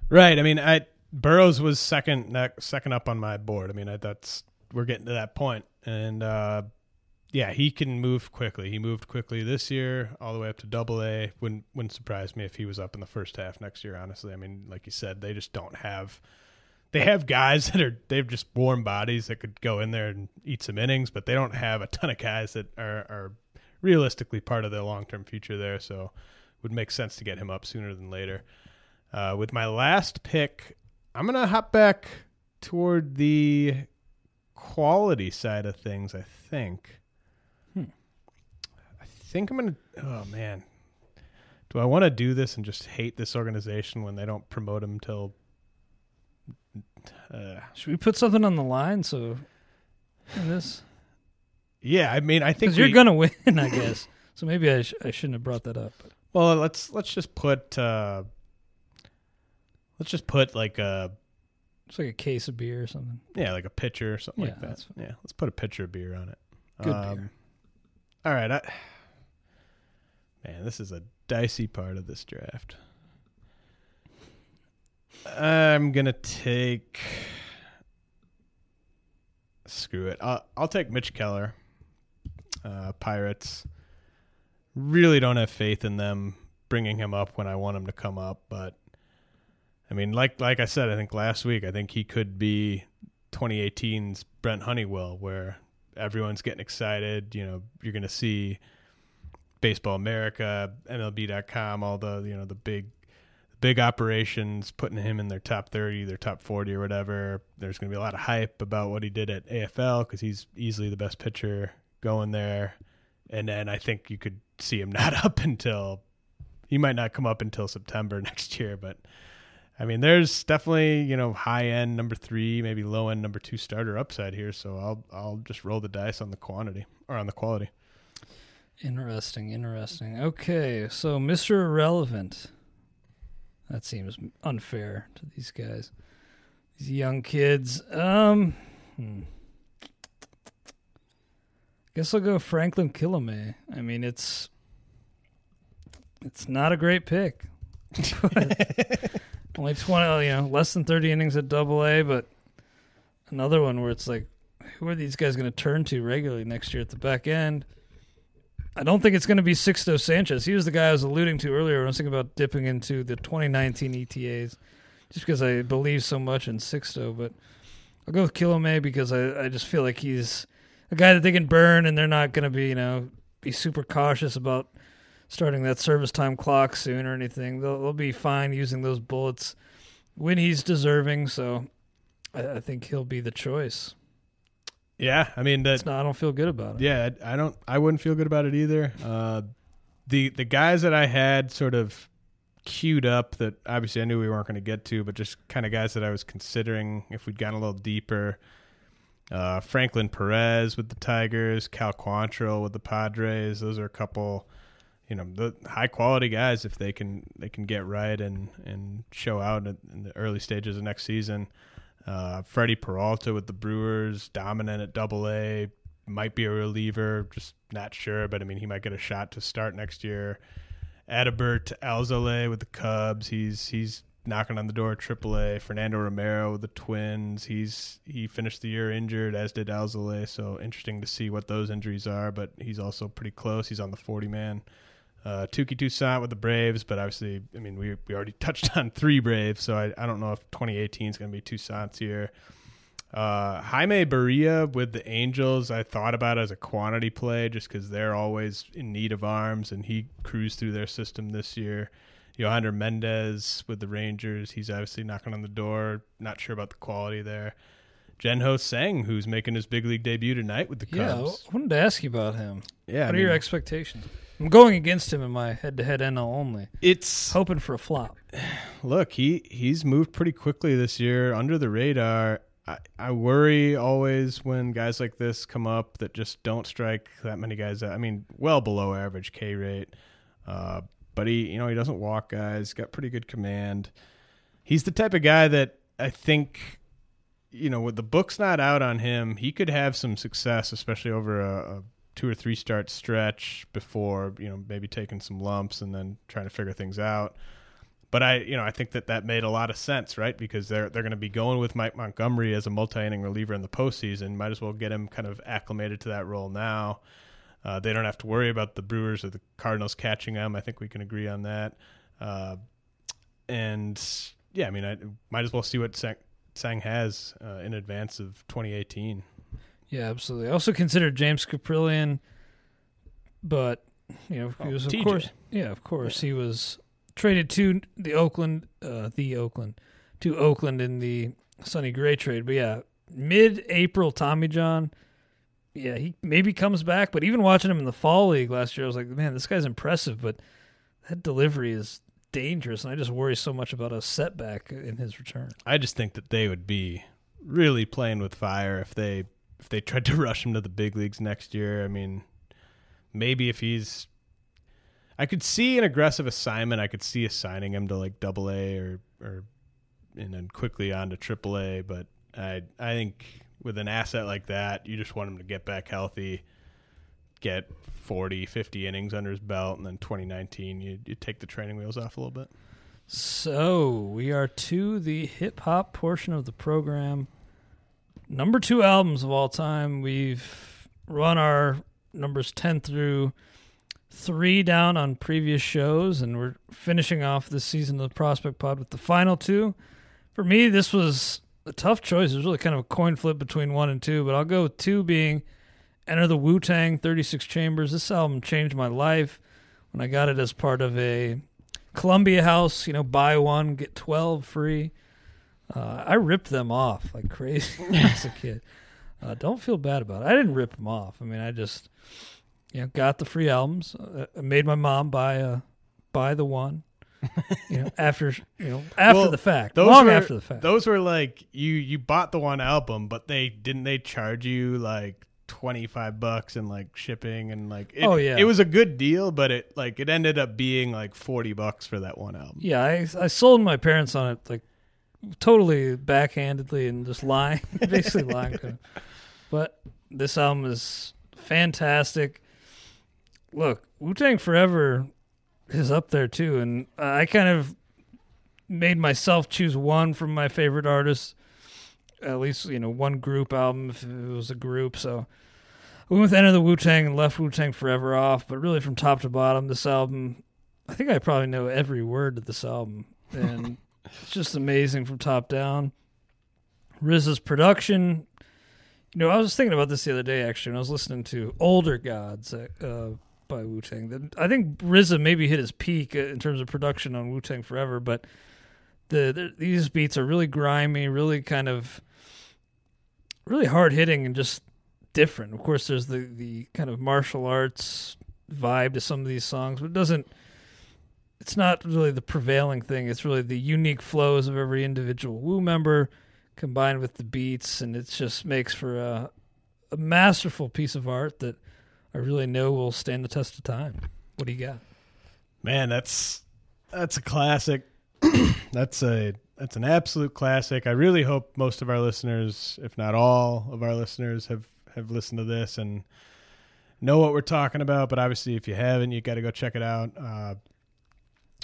Right. I mean, I Burrows was second second up on my board. I mean, I, that's we're getting to that point, and uh, yeah, he can move quickly. He moved quickly this year, all the way up to Double A. Wouldn't wouldn't surprise me if he was up in the first half next year. Honestly, I mean, like you said, they just don't have. They have guys [LAUGHS] that are they've just warm bodies that could go in there and eat some innings, but they don't have a ton of guys that are, are realistically part of their long term future there. So, would make sense to get him up sooner than later. Uh, with my last pick, I'm gonna hop back toward the quality side of things. I think. Hmm. I think I'm gonna. Oh man, do I want to do this and just hate this organization when they don't promote him till? Uh, Should we put something on the line? So this, yeah, I mean, I think because you're gonna win, I guess. So maybe I, sh- I shouldn't have brought that up. But Well, let's let's just put uh let's just put like a it's like a case of beer or something. yeah, like a pitcher or something Yeah, like that. that's Yeah, let's put a pitcher of beer on it. Good Um, beer. All right, I, man, this is a dicey part of this draft. I'm gonna take. Screw it. I'll, I'll take Mitch Keller. Uh, Pirates. Really don't have faith in them bringing him up when I want him to come up, but I mean, like like I said, I think last week, I think he could be 2018's Brent Honeywell, where everyone's getting excited. You know, you're going to see Baseball America, MLB.com, all the you know the big big operations putting him in their top 30, their top 40 or whatever. There's going to be a lot of hype about what he did at AFL because he's easily the best pitcher going there. And then I think you could see him [LAUGHS] not up until he might not come up until September [LAUGHS] next year, but I mean, there's definitely you know high end number three, maybe low end number two starter upside here. So I'll I'll just roll the dice on the quantity or on the quality. Interesting, interesting. Okay, so Mr. Irrelevant. That seems unfair to these guys. These young kids. Um hmm. Guess I'll go Franklin Kilome. I mean it's it's not a great pick. [LAUGHS] Only twenty you know, less than thirty innings at double A, but another one where it's like who are these guys gonna turn to regularly next year at the back end? I don't think it's going to be Sixto Sanchez. He was the guy I was alluding to earlier when I was thinking about dipping into the 2019 ETAs, just because I believe so much in Sixto. But I'll go with Kilome because I, I just feel like he's a guy that they can burn, and they're not going to be you know be super cautious about starting that service time clock soon or anything. They'll, they'll be fine using those bullets when he's deserving. So I, I think he'll be the choice. Yeah, I mean that. Not, I don't feel good about it. Yeah, I don't. I wouldn't feel good about it either. Uh, the the guys that I had sort of queued up that obviously I knew we weren't going to get to, but just kind of guys that I was considering if we'd gone a little deeper. Uh, Franklin Perez with the Tigers, Cal Quantrill with the Padres. Those are a couple, you know, the high quality guys if they can they can get right and and show out in, the early stages of next season. Uh, Freddie Peralta with the Brewers, dominant at Double A, might be a reliever, just not sure. But I mean, he might get a shot to start next year. Adbert Alzolay with the Cubs, he's he's knocking on the door Triple A. Fernando Romero with the Twins, he's he finished the year injured, as did Alzole. So interesting to see what those injuries are. But he's also pretty close. He's on the forty man. Uh, Touki Toussaint with the Braves, but obviously, I mean, we we already [LAUGHS] touched on three Braves, so I, I don't know if 2018 is going to be Toussaint's year. Uh, Jaime Barria with the Angels, I thought about as a quantity play just because they're always in need of arms, and he cruised through their system this year. Yohander Mendez with the Rangers, he's obviously knocking on the door. Not sure about the quality there. Jen-Ho Tseng, who's making his big league debut tonight with the Yeah, Cubs. I wanted to ask you about him. Yeah, what I are your expectations? I'm going against him in my head-to-head NL only, It's hoping for a flop. [SIGHS] look, he he's moved pretty quickly this year under the radar. I, I worry always when guys like this come up that just don't strike that many guys. out. I mean, well below average K rate. Uh, but he, you know, he doesn't walk guys. Got pretty good command. He's the type of guy that I think, you know, with the book's not out on him, he could have some success, especially over a, a two or three start stretch before, you know, maybe taking some lumps and then trying to figure things out. But I, you know, I think that that made a lot of sense, right? Because they're they're going to be going with Mike Montgomery as a multi-inning reliever in the postseason. Might as well get him kind of acclimated to that role now. Uh, they don't have to worry about the Brewers or the Cardinals catching them. I think we can agree on that. Uh, and yeah, I mean, I might as well see what Tseng, Tseng has uh, in advance of 2018. Yeah, absolutely. I also considered James Kaprielian, but you know, he Oh, was of TJ. course, yeah, of course, he was traded to the Oakland, uh, the Oakland, to Oakland in the Sonny Gray trade. But yeah, mid-April, Tommy John. Yeah, he maybe comes back, but even watching him in the fall league last year, I was like, man, this guy's impressive, but that delivery is dangerous, and I just worry so much about a setback in his return. I just think that they would be really playing with fire if they if they tried to [LAUGHS] rush him to the big leagues next year. I mean, maybe if he's I could see an aggressive assignment. I could see assigning him to like double A or or and then quickly on to triple A, but I I think with an asset like that, you just want him to get back healthy, get 40, 50 innings under his belt, and then 2019, you, you take the training wheels off a little bit. So we are to the hip hop portion of the program. Number two albums of all time. We've run our numbers 10 through three down on previous shows, and we're finishing off this season of the Prospect Pod with the final two. For me, this was a tough choice. It was really kind of a coin flip between one and two, but I'll go with two being Enter the Wu Tang 36 Chambers. This album changed my life when I got it as part of a Columbia House, you know, buy one, get 12 free. Uh, I ripped them off like crazy [LAUGHS] as a [LAUGHS] kid. Uh, don't feel bad about it. I didn't rip them off. I mean, I just, you know, got the free albums. Uh, I made my mom buy a buy the one. you know, [LAUGHS] after you know, after Well, the fact, Those long were, after the fact. Those were like you you bought the one album, but they didn't they charge you like twenty five bucks and like shipping and like it, Oh, yeah. it was a good deal, but it like it ended up being like forty bucks for that one album. Yeah, I I sold my parents on it like totally backhandedly and just lying, [LAUGHS] basically lying. to them. But this album is fantastic. Look, Wu Tang Forever is up there too, and I kind of made myself choose one from my favorite artists. At least you know one group album if it was a group. So I went with Enter the Wu Tang and left Wu Tang Forever off. But really, from top to bottom, this album I think I probably know every word of this album, and [LAUGHS] it's just amazing from top down. RZA's production, you know, I was thinking about this the other day actually, when I was listening to "Older Gods" uh, by Wu Tang. I think RZA maybe hit his peak uh, in terms of production on Wu Tang Forever, but the, the these beats are really grimy, really kind of really hard hitting, and just different. Of course, there's the the kind of martial arts vibe to some of these songs, but it doesn't it's not really the prevailing thing. It's really the unique flows of every individual Wu member combined with the beats, and it just makes for a, a masterful piece of art that I really know will stand the test of time. What do you got? Man, that's that's a classic. [CLEARS THROAT] that's a that's an absolute classic. I really hope most of our listeners, if not all of our listeners, have have listened to this and know what we're talking about. But obviously, if you haven't, you got to go check it out. Uh,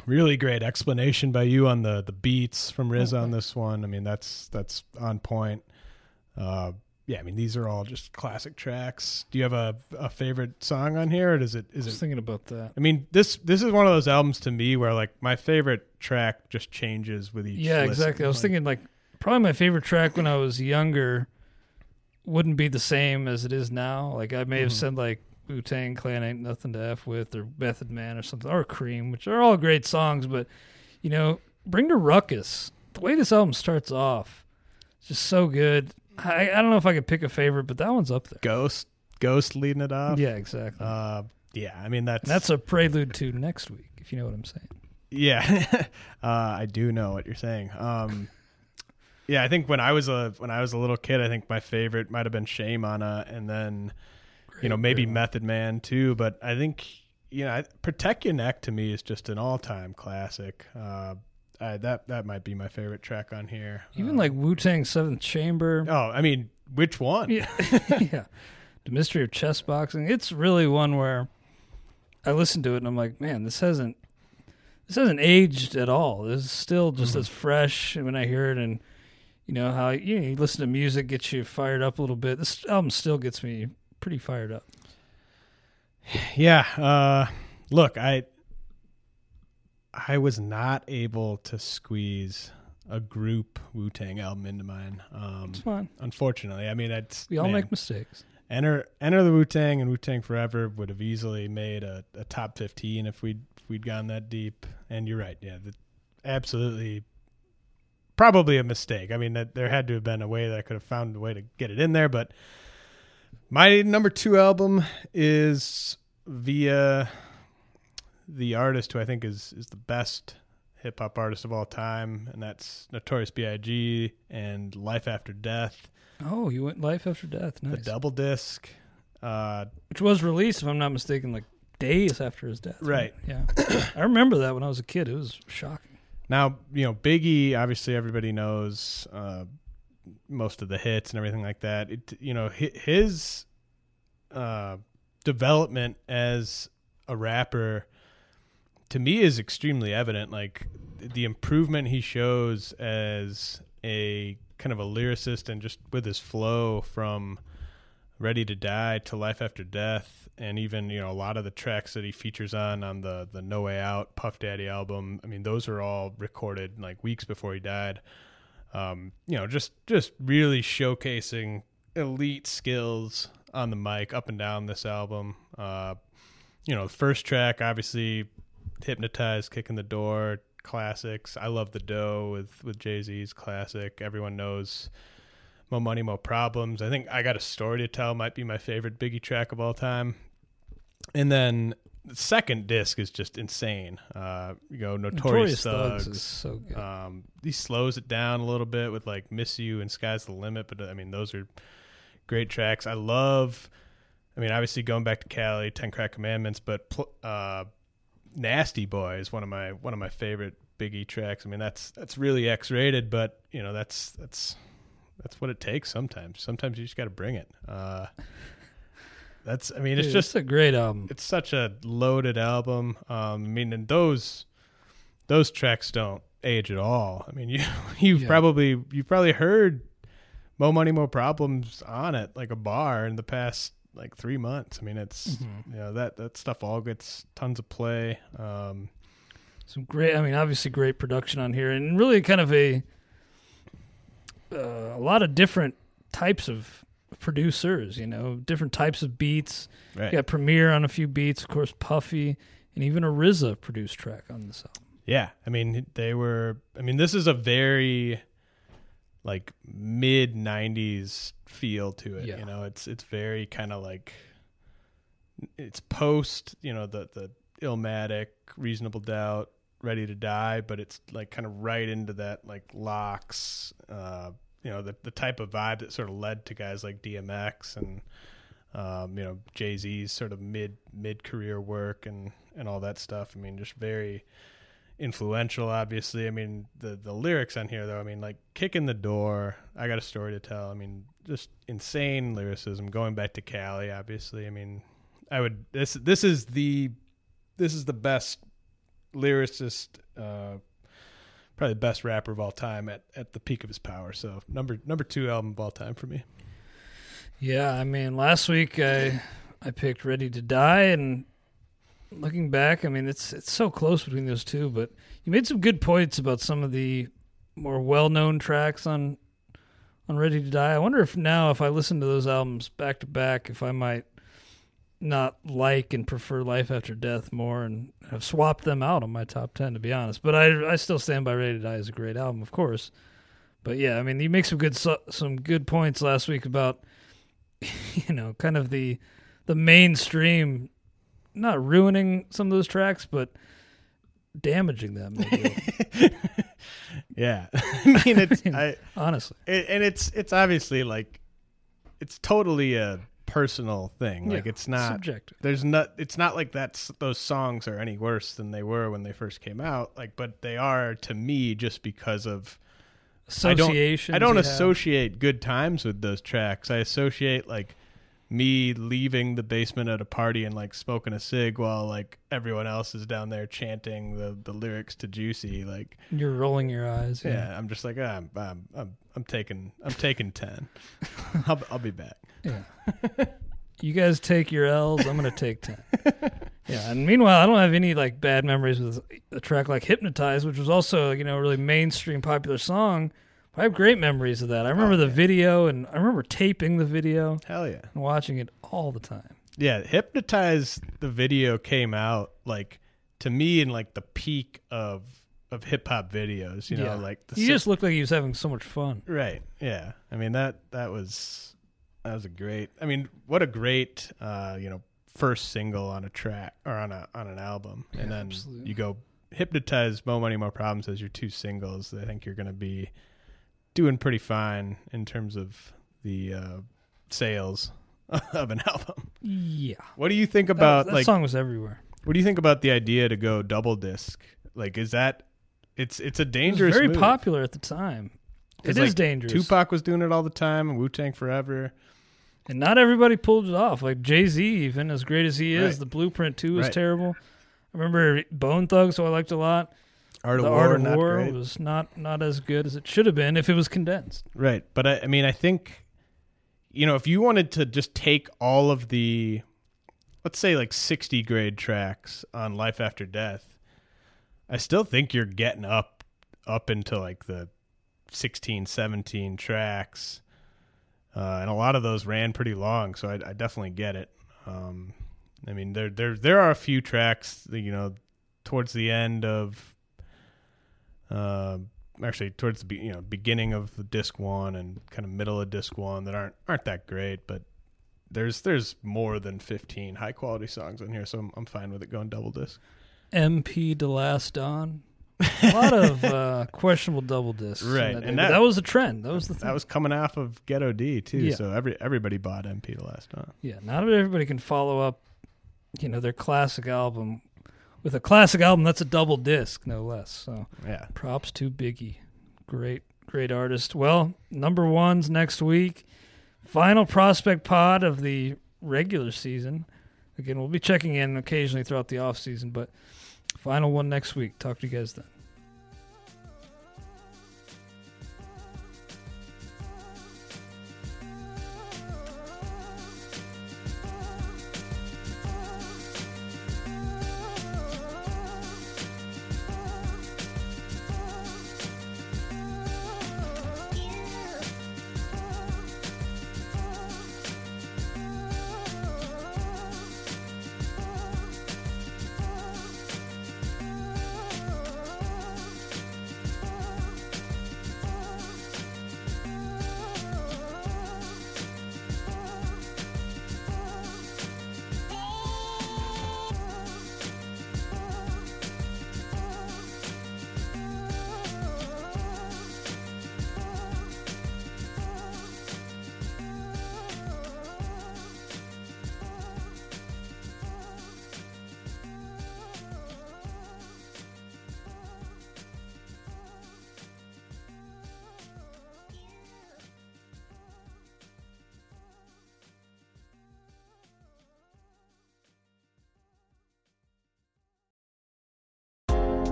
really great explanation by you on the the beats from Riz on this one. I mean, that's that's on point. Uh, yeah, I mean these are all just classic tracks. Do you have a, a favorite song on here, or does it I is was it thinking about that. I mean, this this is one of those albums to me where like my favorite track just changes with each. Yeah, listen. exactly. I was Like, thinking like probably my favorite track when I was younger wouldn't be the same as it is now. Like I may have Mhm. said like Wu Tang Clan ain't nothing to f with, or Method Man or something, or Cream, which are all great songs. But you know, bring to Ruckus. The way this album starts off, it's just so good. I I don't know if I could pick a favorite, but that one's up there. Ghost, Ghost leading it off. Yeah, exactly. Uh, yeah. I mean that's And that's a prelude to next week, if you know what I'm saying. yeah. [LAUGHS] uh, I do know what you're saying. Um, yeah, I think when I was a when I was a little kid, I think my favorite might have been Shame on a, and then you know maybe. Method Man too. But I think you know I- Protect Your Neck to me is just an all time classic. Uh, I, that that might be my favorite track on here. Even Um, like Wu Tang Seventh Chamber. oh, I mean, which one? Yeah, [LAUGHS] yeah. The mystery of chess boxing. It's really one where I listen to it and I'm like, man, this hasn't this hasn't aged at all. This is still just as fresh when I hear it, and you know how you, know, you listen to music gets you fired up a little bit. This album still gets me pretty fired up. Yeah. Uh, look, I I was not able to squeeze a group Wu Tang album into mine. Um, It's fine. unfortunately, I mean, it's We all man, make mistakes. enter enter the Wu Tang and Wu Tang Forever would have easily made a, a top fifteen if we'd if we'd gone that deep. And you're right, yeah, the, absolutely probably a mistake. I mean, that there had to have been a way that I could have found a way to get it in there, but my number two album is via the artist who I think is is the best hip hop artist of all time, and that's Notorious B.I.G. and Life After Death, Oh, you went Life After Death. Nice. The double disc. Uh, Which was released, if I'm not mistaken, like days after his death. Right. Yeah. [COUGHS] I remember that when I was a kid. It was shocking. Now, you know, Biggie, obviously everybody knows uh, most of the hits and everything like that. It, you know, his uh, development as a rapper to me is extremely evident. Like the improvement he shows as a kind of a lyricist and just with his flow from Ready to Die to Life After Death, and even you know a lot of the tracks that he features on on the the No Way Out Puff Daddy album. I mean, those are all recorded like weeks before he died. Um, you know, just just really showcasing elite skills on the mic up and down this album. Uh, you know, the first track obviously hypnotized, kicking the door, classics. I love the dough with with Jay Z's classic. Everyone knows Mo Money, Mo Problems. I think I Got a Story to Tell might be my favorite Biggie track of all time. And then the second disc is just insane. Uh, you go Notorious, Notorious Thugs Thugs. is so good. Um, he slows it down a little bit with like Miss You and Sky's the Limit, but I mean those are great tracks. I love. I mean, obviously going back to Cali, Ten Crack Commandments, but pl- uh, Nasty Boy is one of my one of my favorite Biggie tracks. I mean, that's that's really X rated, but you know that's that's that's what it takes sometimes. Sometimes you just got to bring it. Uh, that's I mean, it's Dude, just a great album. it's such a loaded album. Um, I mean, and those those tracks don't age at all. I mean, [LAUGHS] you you've Yeah. probably you've probably heard "Mo Money Mo Problems" on it like a bar in the past like three months. I mean, it's you know that that stuff all gets tons of play. Um, Some great, I mean, obviously great production on here, and really kind of a uh, a lot of different types of producers. You know, different types of beats. right. You got Premier on a few beats, of course, Puffy, and even a RZA produced track on this album. Yeah, I mean they were. I mean this is a very like mid '90s feel to it. Yeah. You know, it's it's very kind of like it's post. You know, the the Illmatic, Reasonable Doubt, Ready to Die, but it's like kind of right into that like locks. Uh, you know, the the type of vibe that sort of led to guys like DMX and um, you know Jay Z's sort of mid mid career work and and all that stuff. I mean, just very influential obviously. I mean the the lyrics on here though i mean like kick in the door i got a story to tell. I mean just insane lyricism going back to cali obviously. I mean i would this this is the this is the best lyricist uh probably the best rapper of all time at at the peak of his power so number number two album of all time for me Yeah, I mean, last week I I picked Ready to Die, and looking back, I mean, it's it's so close between those two. But you made some good points about some of the more well known tracks on on Ready to Die. I wonder if now, if I listen to those albums back to back, if I might not like and prefer Life After Death more, and have swapped them out on my top ten. To be honest, but I I still stand by Ready to Die as a great album, of course. But yeah, I mean, you make some good some good points last week about [LAUGHS] you know, kind of the the mainstream not ruining some of those tracks, but damaging them. [LAUGHS] Yeah [LAUGHS] i mean it's i honestly. it, and it's it's obviously like it's totally a personal thing like it's not subjective. there's not it's not like that's those songs are any worse than they were when they first came out like but they are to me just because of Associations. I don't you have. associate good times with those tracks. I associate like me leaving the basement at a party and like smoking a cig while like everyone else is down there chanting the, the lyrics to Juicy. Like, You're rolling your eyes. yeah, Yeah. I'm just like, ah, I'm, I'm, I'm, I'm taking, I'm taking 10. [LAUGHS] I'll, I'll be back. Yeah. you guys take your L's. I'm gonna take ten. [LAUGHS] yeah. And meanwhile, I don't have any like bad memories with a track like "Hypnotized," which was also you know a really mainstream popular song. I have great memories of that. I remember the video, and I remember taping the video Hell yeah. and watching it all the time. Yeah, Hypnotize the video came out like to me in like the peak of of hip hop videos. You know, Yeah. like the He si- just looked like he was having so much fun. right. Yeah, I mean that that was that was a great. I mean, what a great uh, you know first single on a track or on a on an album, and then absolutely. you go hypnotize Mo Money Mo Problems as your two singles. I think you're going to be doing pretty fine in terms of the uh, sales [LAUGHS] of an album. Yeah. What do you think about that, like song was everywhere. what do you think about the idea to go double disc? Like, is that it's it's a It was dangerous, very move. popular at the time. It 'Cause, is dangerous. Tupac was doing it all the time, and Wu Tang Forever. And not everybody pulled it off. Like Jay Z, even as great as he is, Right. the Blueprint Two was Right. terrible. I remember Bone Thugs, who I liked a lot. Art of the War, Art of not War great. was not not as good as it should have been if it was condensed. Right. But I, I mean, I think, you know, if you wanted to just take all of the, let's say like 60 grade tracks on Life After Death, I still think you're getting up, up into like the 16, 17 tracks. Uh, and a lot of those ran pretty long. So I, I definitely get it. Um, I mean, there, there, there are a few tracks, that, you know, towards the end of, uh, actually towards the be- you know beginning of the disc one and kind of middle of disc one that aren't aren't that great, but there's there's more than 15 high quality songs on here, so I'm, I'm fine with it going double disc. MP Da Last Don. [LAUGHS] A lot of uh, questionable double discs. Right, that, and that- that was a trend. That was the thing. That was coming off of Ghetto D too, Yeah. so every everybody bought MP the last time. Yeah, not everybody can follow up, you know, their classic album with a classic album that's a double disc, no less. So Yeah, props to Biggie. Great, great artist. Well, number one's next week. Final prospect pod of the regular season. Again, we'll be checking in occasionally throughout the off season, but final one next week. Talk to you guys then.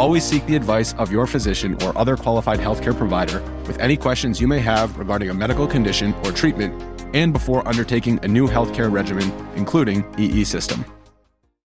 Always seek the advice of your physician or other qualified healthcare provider with any questions you may have regarding a medical condition or treatment and before undertaking a new healthcare regimen, including EE system.